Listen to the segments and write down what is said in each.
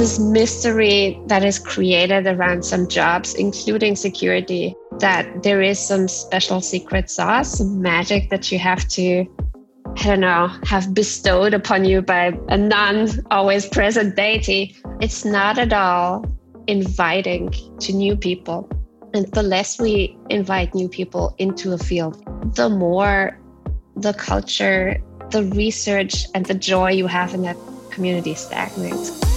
this mystery that is created around some jobs, including security, that there is some special secret sauce, some magic that you have to, I don't know, have bestowed upon you by a non always present deity. It's not at all inviting to new people. And the less we invite new people into a field, the more the culture, the research, and the joy you have in that community stagnates.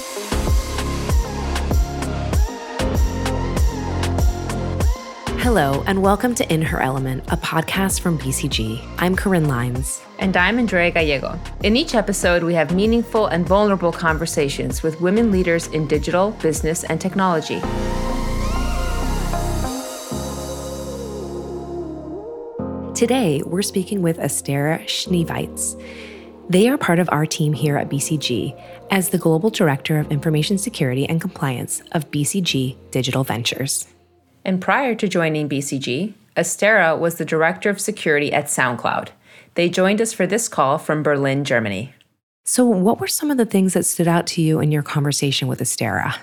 Hello, and welcome to In Her Element, a podcast from BCG. I'm Corin Lines. And I'm Andrea Gallego. In each episode, we have meaningful and vulnerable conversations with women leaders in digital, business, and technology. Today, we're speaking with Astera Schneeweisz. They are part of our team here at BCG as the Global Director of Information Security and Compliance of BCG Digital Ventures. And prior to joining BCG, Astera was the director of security at SoundCloud. They joined us for this call from Berlin, Germany. So, what were some of the things that stood out to you in your conversation with Astera?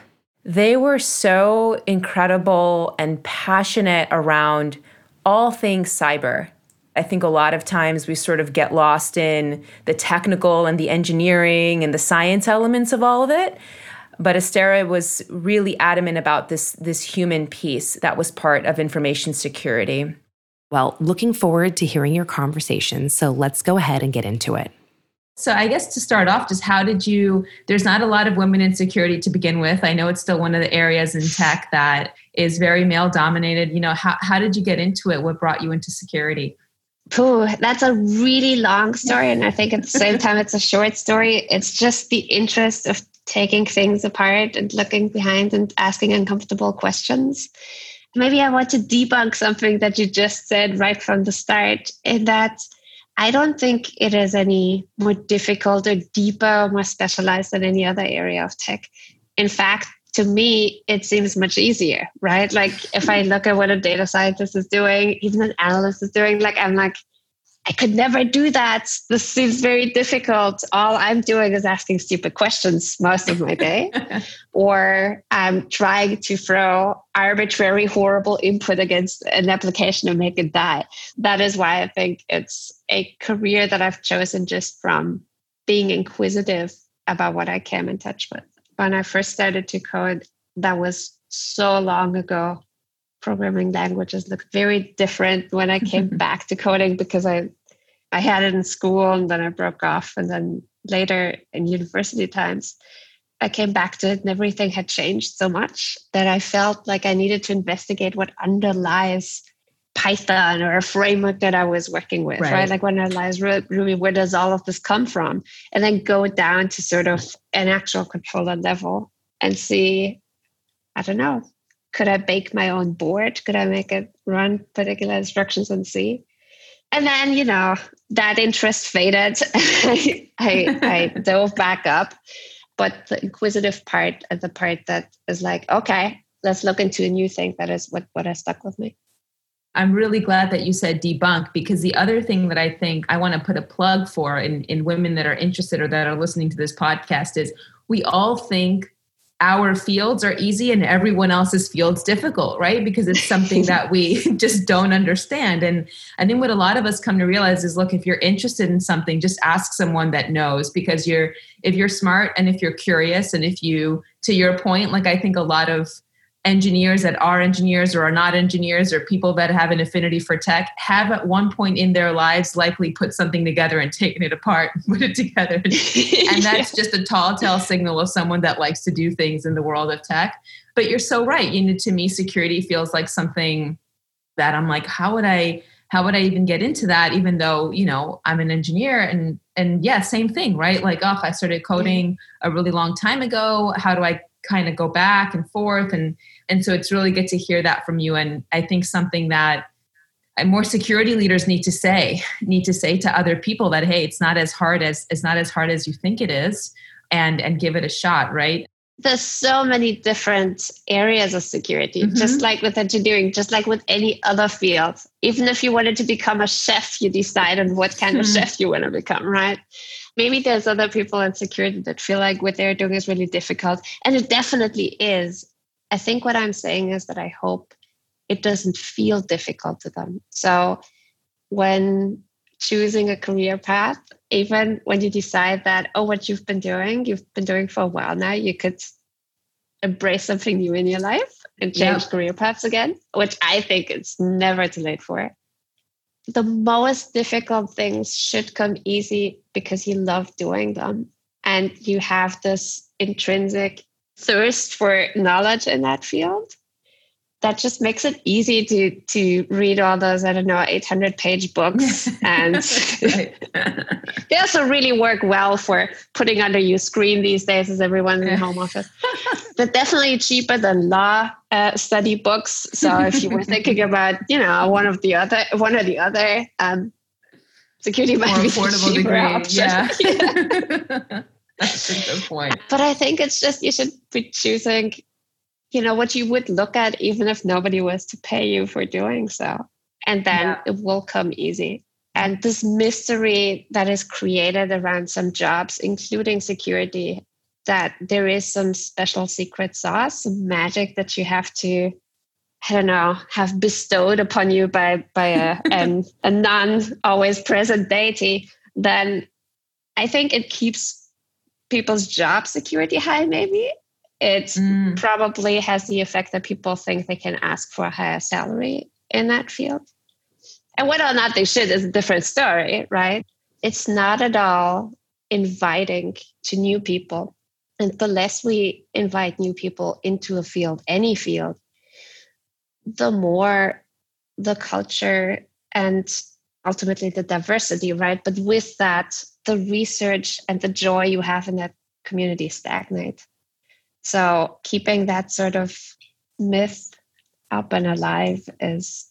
They were so incredible and passionate around all things cyber. I think a lot of times we sort of get lost in the technical and the engineering and the science elements of all of it. But Astera was really adamant about this, this human piece that was part of information security. Well, looking forward to hearing your conversation. So let's go ahead and get into it. So, I guess to start off, just how did you? There's not a lot of women in security to begin with. I know it's still one of the areas in tech that is very male dominated. You know, how, how did you get into it? What brought you into security? Ooh, that's a really long story. And I think at the same time, it's a short story. It's just the interest of taking things apart and looking behind and asking uncomfortable questions. Maybe I want to debunk something that you just said right from the start, in that I don't think it is any more difficult or deeper or more specialized than any other area of tech. In fact, to me, it seems much easier, right? Like if I look at what a data scientist is doing, even an analyst is doing, like I'm like, I could never do that. This seems very difficult. All I'm doing is asking stupid questions most of my day, or I'm trying to throw arbitrary, horrible input against an application and make it die. That is why I think it's a career that I've chosen just from being inquisitive about what I came in touch with. When I first started to code, that was so long ago programming languages looked very different when I came back to coding because I I had it in school and then I broke off and then later in university times I came back to it and everything had changed so much that I felt like I needed to investigate what underlies Python or a framework that I was working with, right? right? Like what underlies Ruby, where does all of this come from? And then go down to sort of an actual controller level and see, I don't know, could I bake my own board? Could I make it run particular instructions in C? And then, you know, that interest faded. I, I, I dove back up. But the inquisitive part and the part that is like, okay, let's look into a new thing, that is what, what has stuck with me. I'm really glad that you said debunk because the other thing that I think I want to put a plug for in, in women that are interested or that are listening to this podcast is we all think our fields are easy and everyone else's fields difficult right? Because it's something that we just don't understand. And i think what a lot of us come to realize is look if you're interested in something just ask someone that knows because you're if you're smart and if you're curious and if you to your point like i think a lot of engineers that are engineers or are not engineers or people that have an affinity for tech have at one point in their lives likely put something together and taken it apart and put it together. and that's just a tall tale signal of someone that likes to do things in the world of tech. But you're so right. You know, to me, security feels like something that I'm like, how would I how would I even get into that even though, you know, I'm an engineer and and yeah, same thing, right? Like, oh, I started coding a really long time ago. How do I kind of go back and forth. And and so it's really good to hear that from you. And i think something that more security leaders need to say need to say to other people that hey it's not as hard as it's not as hard as you think it is and and give it a shot right? There's so many different areas of security mm-hmm. just like with engineering just like with any other field. Even if you wanted to become a chef you decide on what kind mm-hmm. of chef you want to become right maybe there's other people in security that feel like what they're doing is really difficult. And it definitely is. I think what I'm saying is that I hope it doesn't feel difficult to them. So when choosing a career path, even when you decide that, oh, what you've been doing, you've been doing for a while now, you could embrace something new in your life and change career paths again, which I think it's never too late for. The most difficult things should come easy because you love doing them. And you have this intrinsic thirst for knowledge in that field that just makes it easy to to read all those I don't know 800 page books and they also really work well for putting under your screen these days as everyone's in home office. They're definitely cheaper than law uh, study books. So if you were thinking about you know one of the other one or the other, um, security might More be affordable cheaper degree. option. Yeah. yeah. That's a good point. But I think it's just you should be choosing you know what you would look at even if nobody was to pay you for doing so. And then yeah. it will come easy. And this mystery that is created around some jobs including security that there is some special secret sauce some magic that you have to i don't know have bestowed upon you by by a an, a non always present deity then i think it keeps people's job security high maybe it mm. probably has the effect that people think they can ask for a higher salary in that field. And whether or not they should is a different story, right? It's not at all inviting to new people. And the less we invite new people into a field, any field, the more the culture and ultimately the diversity, right? But with that, the research and the joy you have in that community stagnate. So keeping that sort of myth up and alive is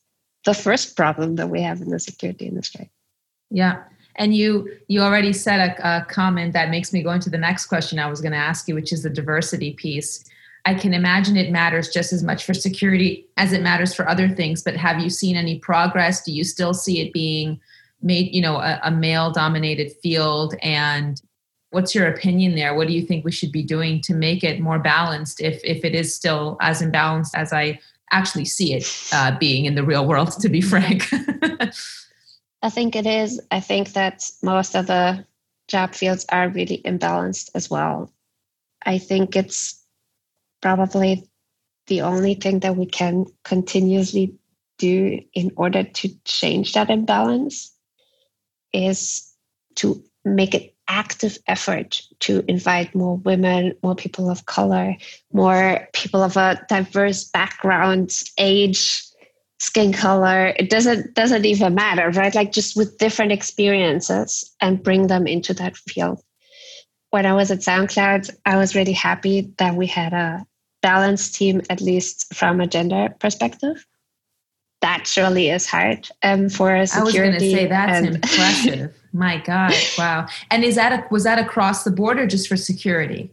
the first problem that we have in the security industry. Yeah. And you you already said a, a comment that makes me go into the next question I was going to ask you, which is the diversity piece. I can imagine it matters just as much for security as it matters for other things. But have you seen any progress? Do you still see it being made, you know, a, a male dominated field? And what's your opinion there? What do you think we should be doing to make it more balanced if if it is still as imbalanced as i actually see it uh, being in the real world to be frank? I think it is. I think that most of the job fields are really imbalanced as well. I think it's probably the only thing that we can continuously do in order to change that imbalance is to make it active effort to invite more women, more people of color, more people of a diverse background, age, skin color. It doesn't doesn't even matter, right? Like just with different experiences and bring them into that field. When I was at SoundCloud, I was really happy that we had a balanced team, at least from a gender perspective. That surely is hard um, for security. I was going to say that's impressive. My God! Wow. And is that a, was that across the board or just for security?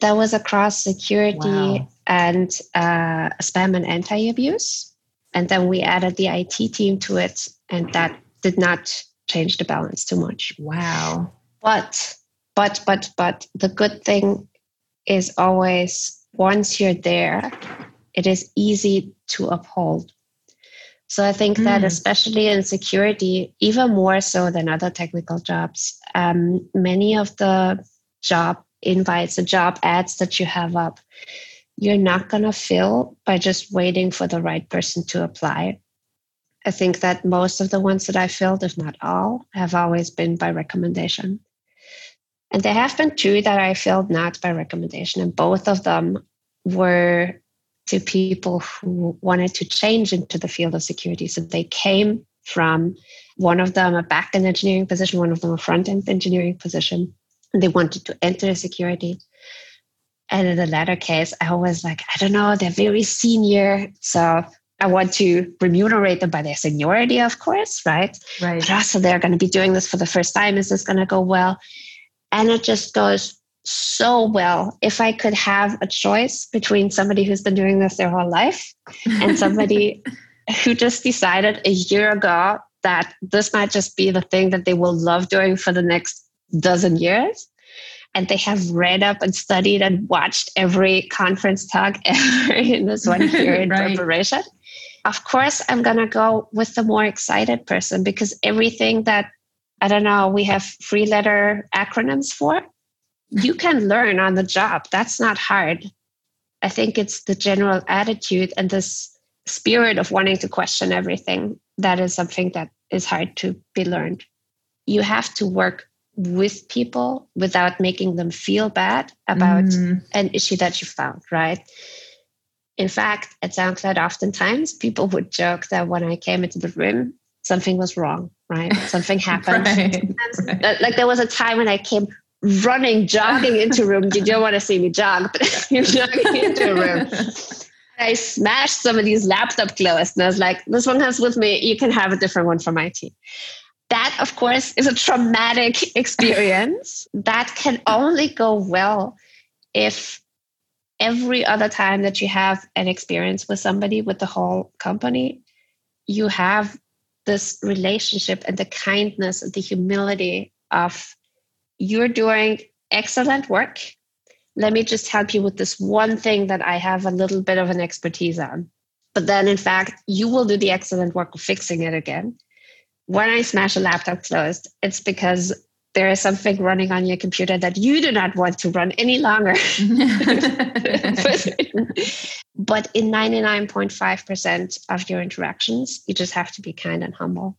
That was across security wow. and uh, spam and anti-abuse, and then we added the IT team to it, and that did not change the balance too much. Wow. But but but but the good thing is always once you're there, it is easy to uphold so I think mm. that especially in security, even more so than other technical jobs, um, many of the job invites, the job ads that you have up, you're not going to fill by just waiting for the right person to apply. I think that most of the ones that I filled, if not all, have always been by recommendation. And there have been two that I filled not by recommendation, and both of them were to people who wanted to change into the field of security. So they came from one of them a back end engineering position, one of them a front end engineering position, and they wanted to enter security. And in the latter case, I was like, I don't know, they're very senior. So I want to remunerate them by their seniority, of course, right? Right. But also they're going to be doing this for the first time. Is this going to go well? And it just goes so well if I could have a choice between somebody who's been doing this their whole life and somebody who just decided a year ago that this might just be the thing that they will love doing for the next dozen years and they have read up and studied and watched every conference talk ever in this one year in right. preparation. Of course, I'm going to go with the more excited person because everything that, I don't know, we have three letter acronyms for, you can learn on the job. That's not hard. I think it's the general attitude and this spirit of wanting to question everything that is something that is hard to be learned. You have to work with people without making them feel bad about mm. an issue that you found, right? In fact, at SoundCloud, oftentimes people would joke that when I came into the room, something was wrong, right? Something happened. right, right. Like there was a time when I came running, jogging into a room. You don't want to see me jog, but you're jogging into a room. I smashed some of these laptop closed and I was like, this one comes with me. You can have a different one for my team that of course is a traumatic experience that can only go well if every other time that you have an experience with somebody with the whole company you have this relationship and the kindness and the humility of you're doing excellent work let me just help you with this one thing that i have a little bit of an expertise on but then in fact you will do the excellent work of fixing it again when I smash a laptop closed, it's because there is something running on your computer that you do not want to run any longer. but in 99.5% of your interactions, you just have to be kind and humble.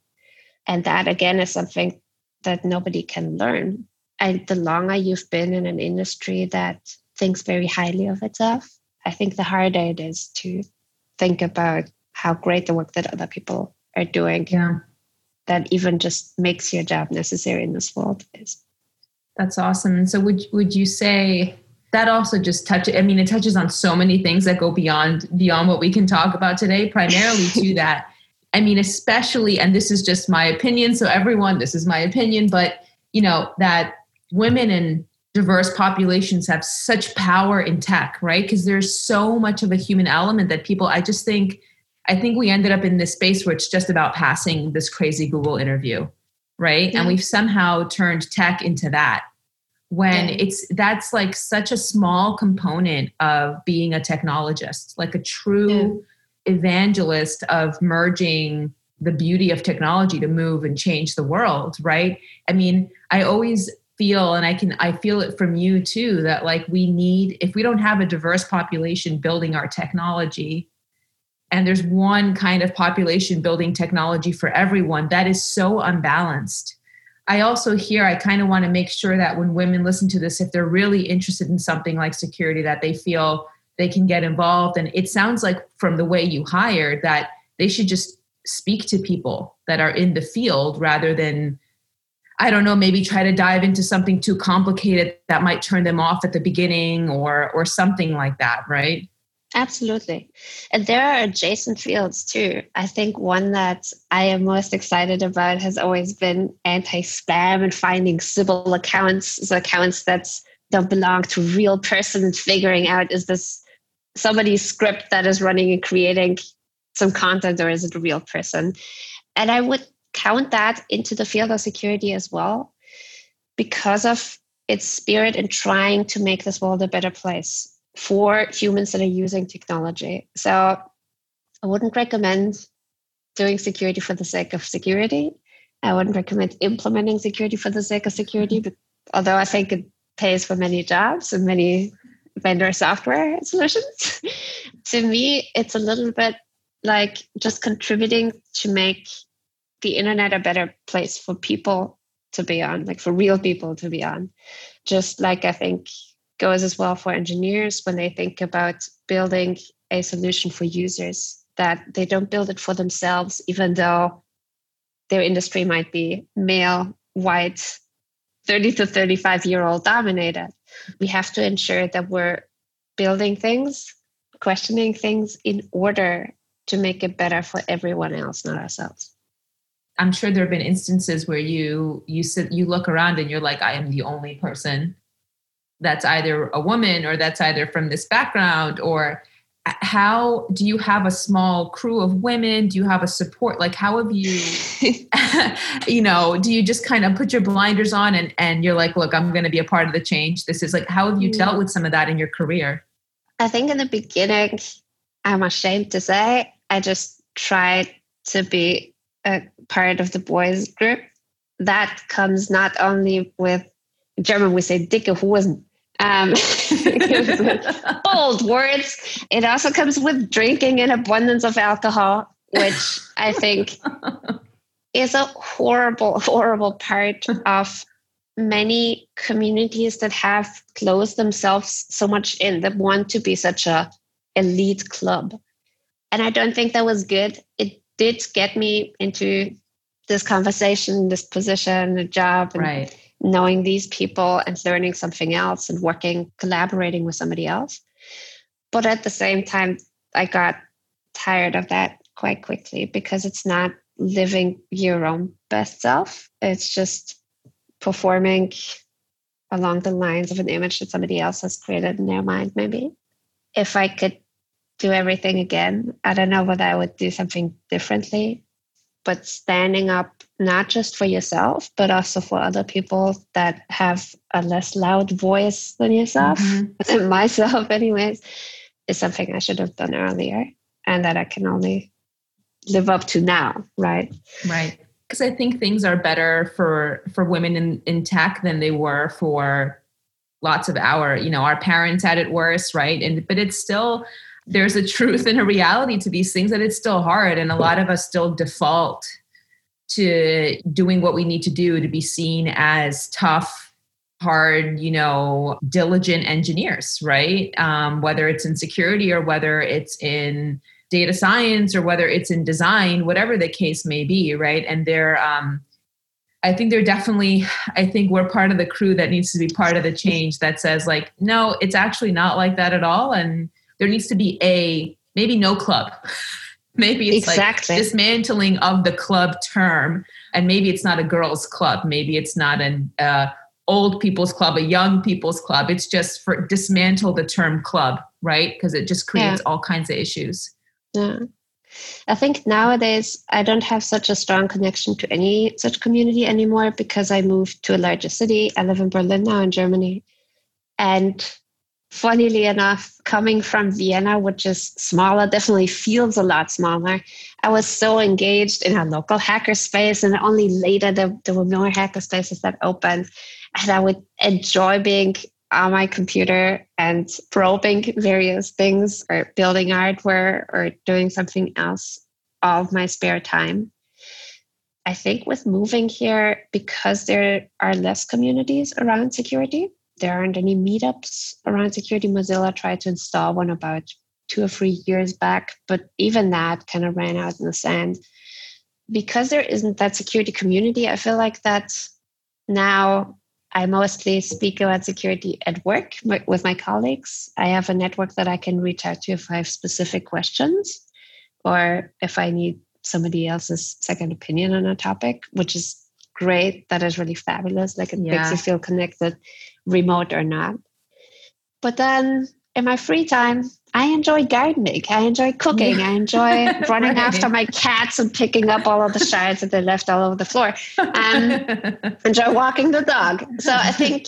And that, again, is something that nobody can learn. And the longer you've been in an industry that thinks very highly of itself, I think the harder it is to think about how great the work that other people are doing. Yeah that even just makes your job necessary in this world is. That's awesome. And so would would you say that also just touches I mean it touches on so many things that go beyond beyond what we can talk about today, primarily to that. I mean, especially, and this is just my opinion, so everyone, this is my opinion, but you know, that women and diverse populations have such power in tech, right? Because there's so much of a human element that people I just think I think we ended up in this space where it's just about passing this crazy Google interview, right? Yeah. And we've somehow turned tech into that when yeah. it's that's like such a small component of being a technologist, like a true yeah. evangelist of merging the beauty of technology to move and change the world, right? I mean, I always feel and I can I feel it from you too that like we need if we don't have a diverse population building our technology, and there's one kind of population building technology for everyone that is so unbalanced. I also hear i kind of want to make sure that when women listen to this if they're really interested in something like security that they feel they can get involved and it sounds like from the way you hired that they should just speak to people that are in the field rather than I don't know, maybe try to dive into something too complicated that might turn them off at the beginning or or something like that, right? Absolutely. And there are adjacent fields too. I think one that I am most excited about has always been anti spam and finding Sybil accounts, so accounts that don't belong to real persons, figuring out is this somebody's script that is running and creating some content or is it a real person? And I would count that into the field of security as well because of its spirit in trying to make this world a better place for humans that are using technology. So I wouldn't recommend doing security for the sake of security. I wouldn't recommend implementing security for the sake of security, mm-hmm. but although I think it pays for many jobs and many vendor software solutions. to me, it's a little bit like just contributing to make the internet a better place for people to be on, like for real people to be on. Just like I think goes as well for engineers when they think about building a solution for users that they don't build it for themselves even though their industry might be male white 30 to 35 year old dominated we have to ensure that we're building things questioning things in order to make it better for everyone else not ourselves i'm sure there have been instances where you you sit you look around and you're like i am the only person that's either a woman or that's either from this background or uh, how do you have a small crew of women? Do you have a support like how have you you know do you just kind of put your blinders on and and you're like look i'm going to be a part of the change this is like how have you dealt with some of that in your career? I think in the beginning i'm ashamed to say i just tried to be a part of the boys group that comes not only with german we say dicke hosen um, bold words. It also comes with drinking an abundance of alcohol, which I think is a horrible, horrible part of many communities that have closed themselves so much in that want to be such a elite club. And I don't think that was good. It did get me into this conversation, this position, a job, and right knowing these people and learning something else and working, collaborating with somebody else. But at the same time, I got tired of that quite quickly because it's not living your own best self. It's just performing along the lines of an image that somebody else has created in their mind, maybe. If I could do everything again, I don't know whether I would do something differently but standing up not just for yourself, but also for other people that have a less loud voice than yourself, mm-hmm. myself, anyways, is something I should have done earlier and that I can only live up to now, right? Right. Because I think things are better for for women in, in tech than they were for lots of our, you know, our parents had it worse, right? And but it's still there's a truth and a reality to these things that it's still hard. And a lot of us still default to doing what we need to do to be seen as tough hard you know diligent engineers right? Um, whether it's in security or whether it's in data science or whether it's in design whatever the case may be right? And they're um, I think they're definitely, I think we're part of the crew that needs to be part of the change that says, like, no, it's actually not like that at all. And there needs to be a maybe no club. maybe it's exactly. like dismantling of the club term, and maybe it's not a girls' club. Maybe it's not an uh, old people's club, a young people's club. It's just for dismantle the term club, right? Because it just creates yeah. all kinds of issues. Yeah. I think nowadays I don't have such a strong connection to any such community anymore because I moved to a larger city. I live in Berlin now in Germany. And funnily enough, coming from Vienna, which is smaller, definitely feels a lot smaller. I was so engaged in a local hackerspace, and only later there, were more hackerspaces that opened. And I would enjoy being on my computer and probing various things or building hardware or doing something else all of my spare time. I think with moving here, because there are less communities around security, there aren't any meetups around security. Mozilla tried to install one about two or three years back, but even that kind of ran out in the sand. Because there isn't that security community, I feel like that now I mostly speak about security at work with my colleagues. I have a network that I can reach out to if I have specific questions or if I need somebody else's second opinion on a topic, which is great. That is really fabulous. Like it yeah. makes you feel connected remote or not. But then in my free time, I enjoy gardening. I enjoy cooking. I enjoy running right. after my cats and picking up all of the shards that they left all over the floor. And enjoy walking the dog. So I think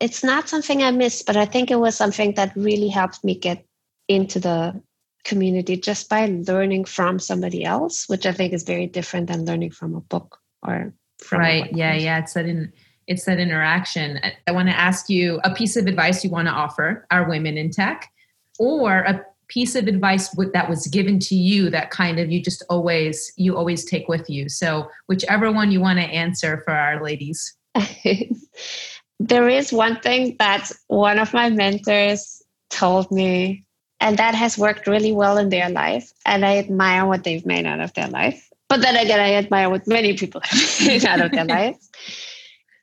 it's not something I miss, but I think it was something that really helped me get into the community just by learning from somebody else, which I think is very different than learning from a book or from right. Yeah, yeah. It's that in it's that interaction. I want to ask you a piece of advice you want to offer our women in tech, or a piece of advice that was given to you that kind of you just always you always take with you. So whichever one you want to answer for our ladies. there is one thing that one of my mentors told me and that has worked really well in their life and i admire what they've made out of their life but then again i admire what many people have made out of their lives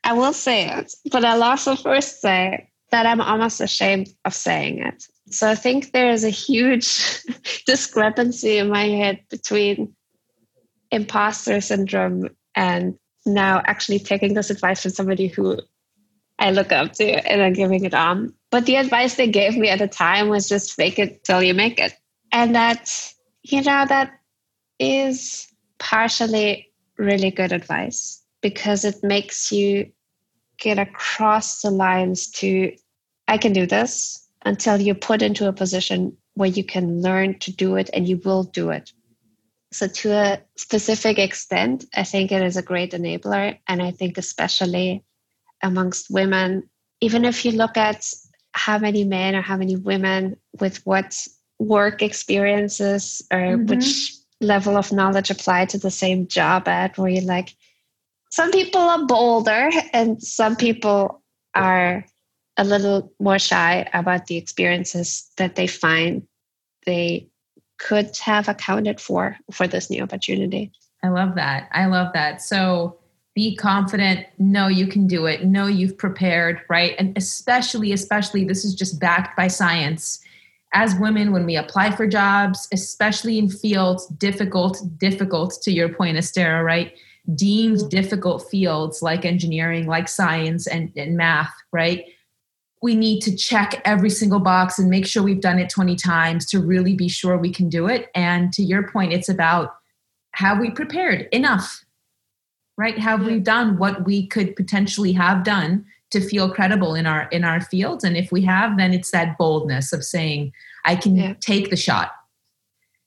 I will say it, but I'll also first say that I'm almost ashamed of saying it. So I think there is a huge discrepancy in my head between imposter syndrome and now actually taking this advice from somebody who I look up to and then giving it on. But the advice they gave me at the time was just fake it till you make it. And that, you know, that is partially really good advice because it makes you get across the lines to, I can do this until you're put into a position where you can learn to do it and you will do it. So, to a specific extent, I think it is a great enabler. And I think, especially amongst women, even if you look at how many men or how many women with what work experiences or mm-hmm. which level of knowledge apply to the same job at, where you're like, some people are bolder and some people are a little more shy about the experiences that they find they could have accounted for for this new opportunity. I love that. I love that. So be confident. Know you can do it. Know you've prepared, right? And especially, especially, this is just backed by science. As women, when we apply for jobs, especially in fields difficult, difficult to your point, Astera, right? Deemed difficult fields like engineering, like science and, and math, right? we need to check every single box and make sure we've done it 20 times to really be sure we can do it. And to your point, it's about have we prepared enough? Right? Have we done what we could potentially have done to feel credible in our in our fields? And if we have, then it's that boldness of saying, I can yeah. take the shot.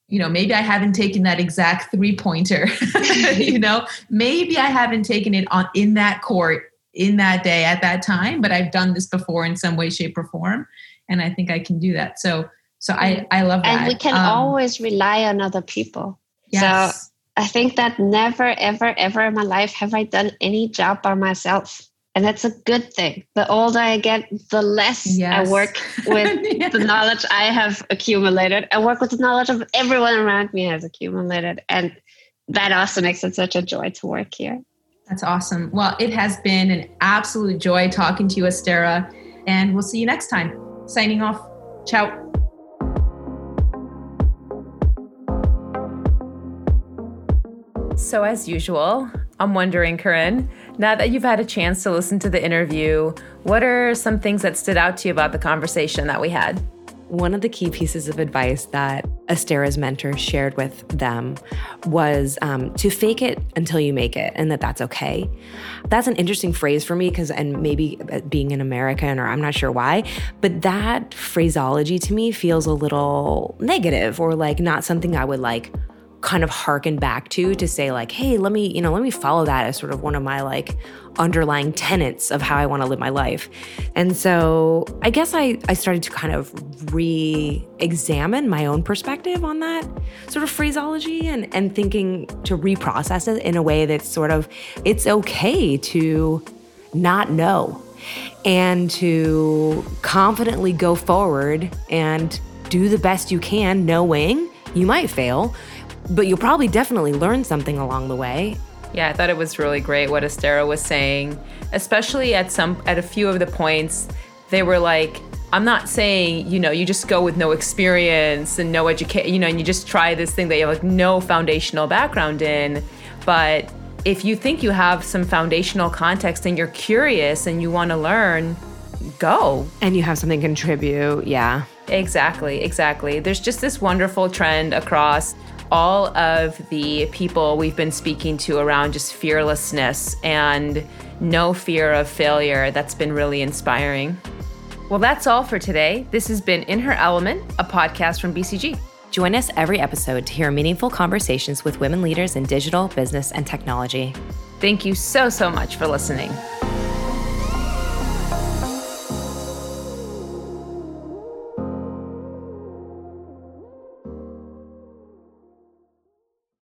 You know, maybe I haven't taken that exact three pointer. you know, maybe I haven't taken it on in that court in that day at that time, but I've done this before in some way, shape, or form. And I think I can do that. So so I, I love that. And we can um, always rely on other people. Yes. So I think that never, ever, ever in my life have I done any job by myself. And that's a good thing. The older I get, the less yes. I work with yes. the knowledge I have accumulated. I work with the knowledge of everyone around me has accumulated. And that also makes it such a joy to work here. That's awesome. Well, it has been an absolute joy talking to you, Astera, and we'll see you next time. Signing off. Ciao. So, as usual, I'm wondering, Corin, now that you've had a chance to listen to the interview, what are some things that stood out to you about the conversation that we had? One of the key pieces of advice that Astera's mentor shared with them was um, to fake it until you make it, and that that's okay. That's an interesting phrase for me because, and maybe uh, being an American, or I'm not sure why, but that phraseology to me feels a little negative or like not something I would like kind of harken back to to say like hey let me you know let me follow that as sort of one of my like underlying tenets of how i want to live my life. And so i guess i i started to kind of re-examine my own perspective on that sort of phraseology and and thinking to reprocess it in a way that's sort of it's okay to not know and to confidently go forward and do the best you can knowing you might fail but you'll probably definitely learn something along the way. Yeah, I thought it was really great what Astera was saying, especially at some at a few of the points. They were like, I'm not saying, you know, you just go with no experience and no education, you know, and you just try this thing that you have like no foundational background in. But if you think you have some foundational context and you're curious and you want to learn, go. And you have something contribute. Yeah. Exactly, exactly. There's just this wonderful trend across all of the people we've been speaking to around just fearlessness and no fear of failure. That's been really inspiring. Well, that's all for today. This has been In Her Element, a podcast from BCG. Join us every episode to hear meaningful conversations with women leaders in digital, business, and technology. Thank you so, so much for listening.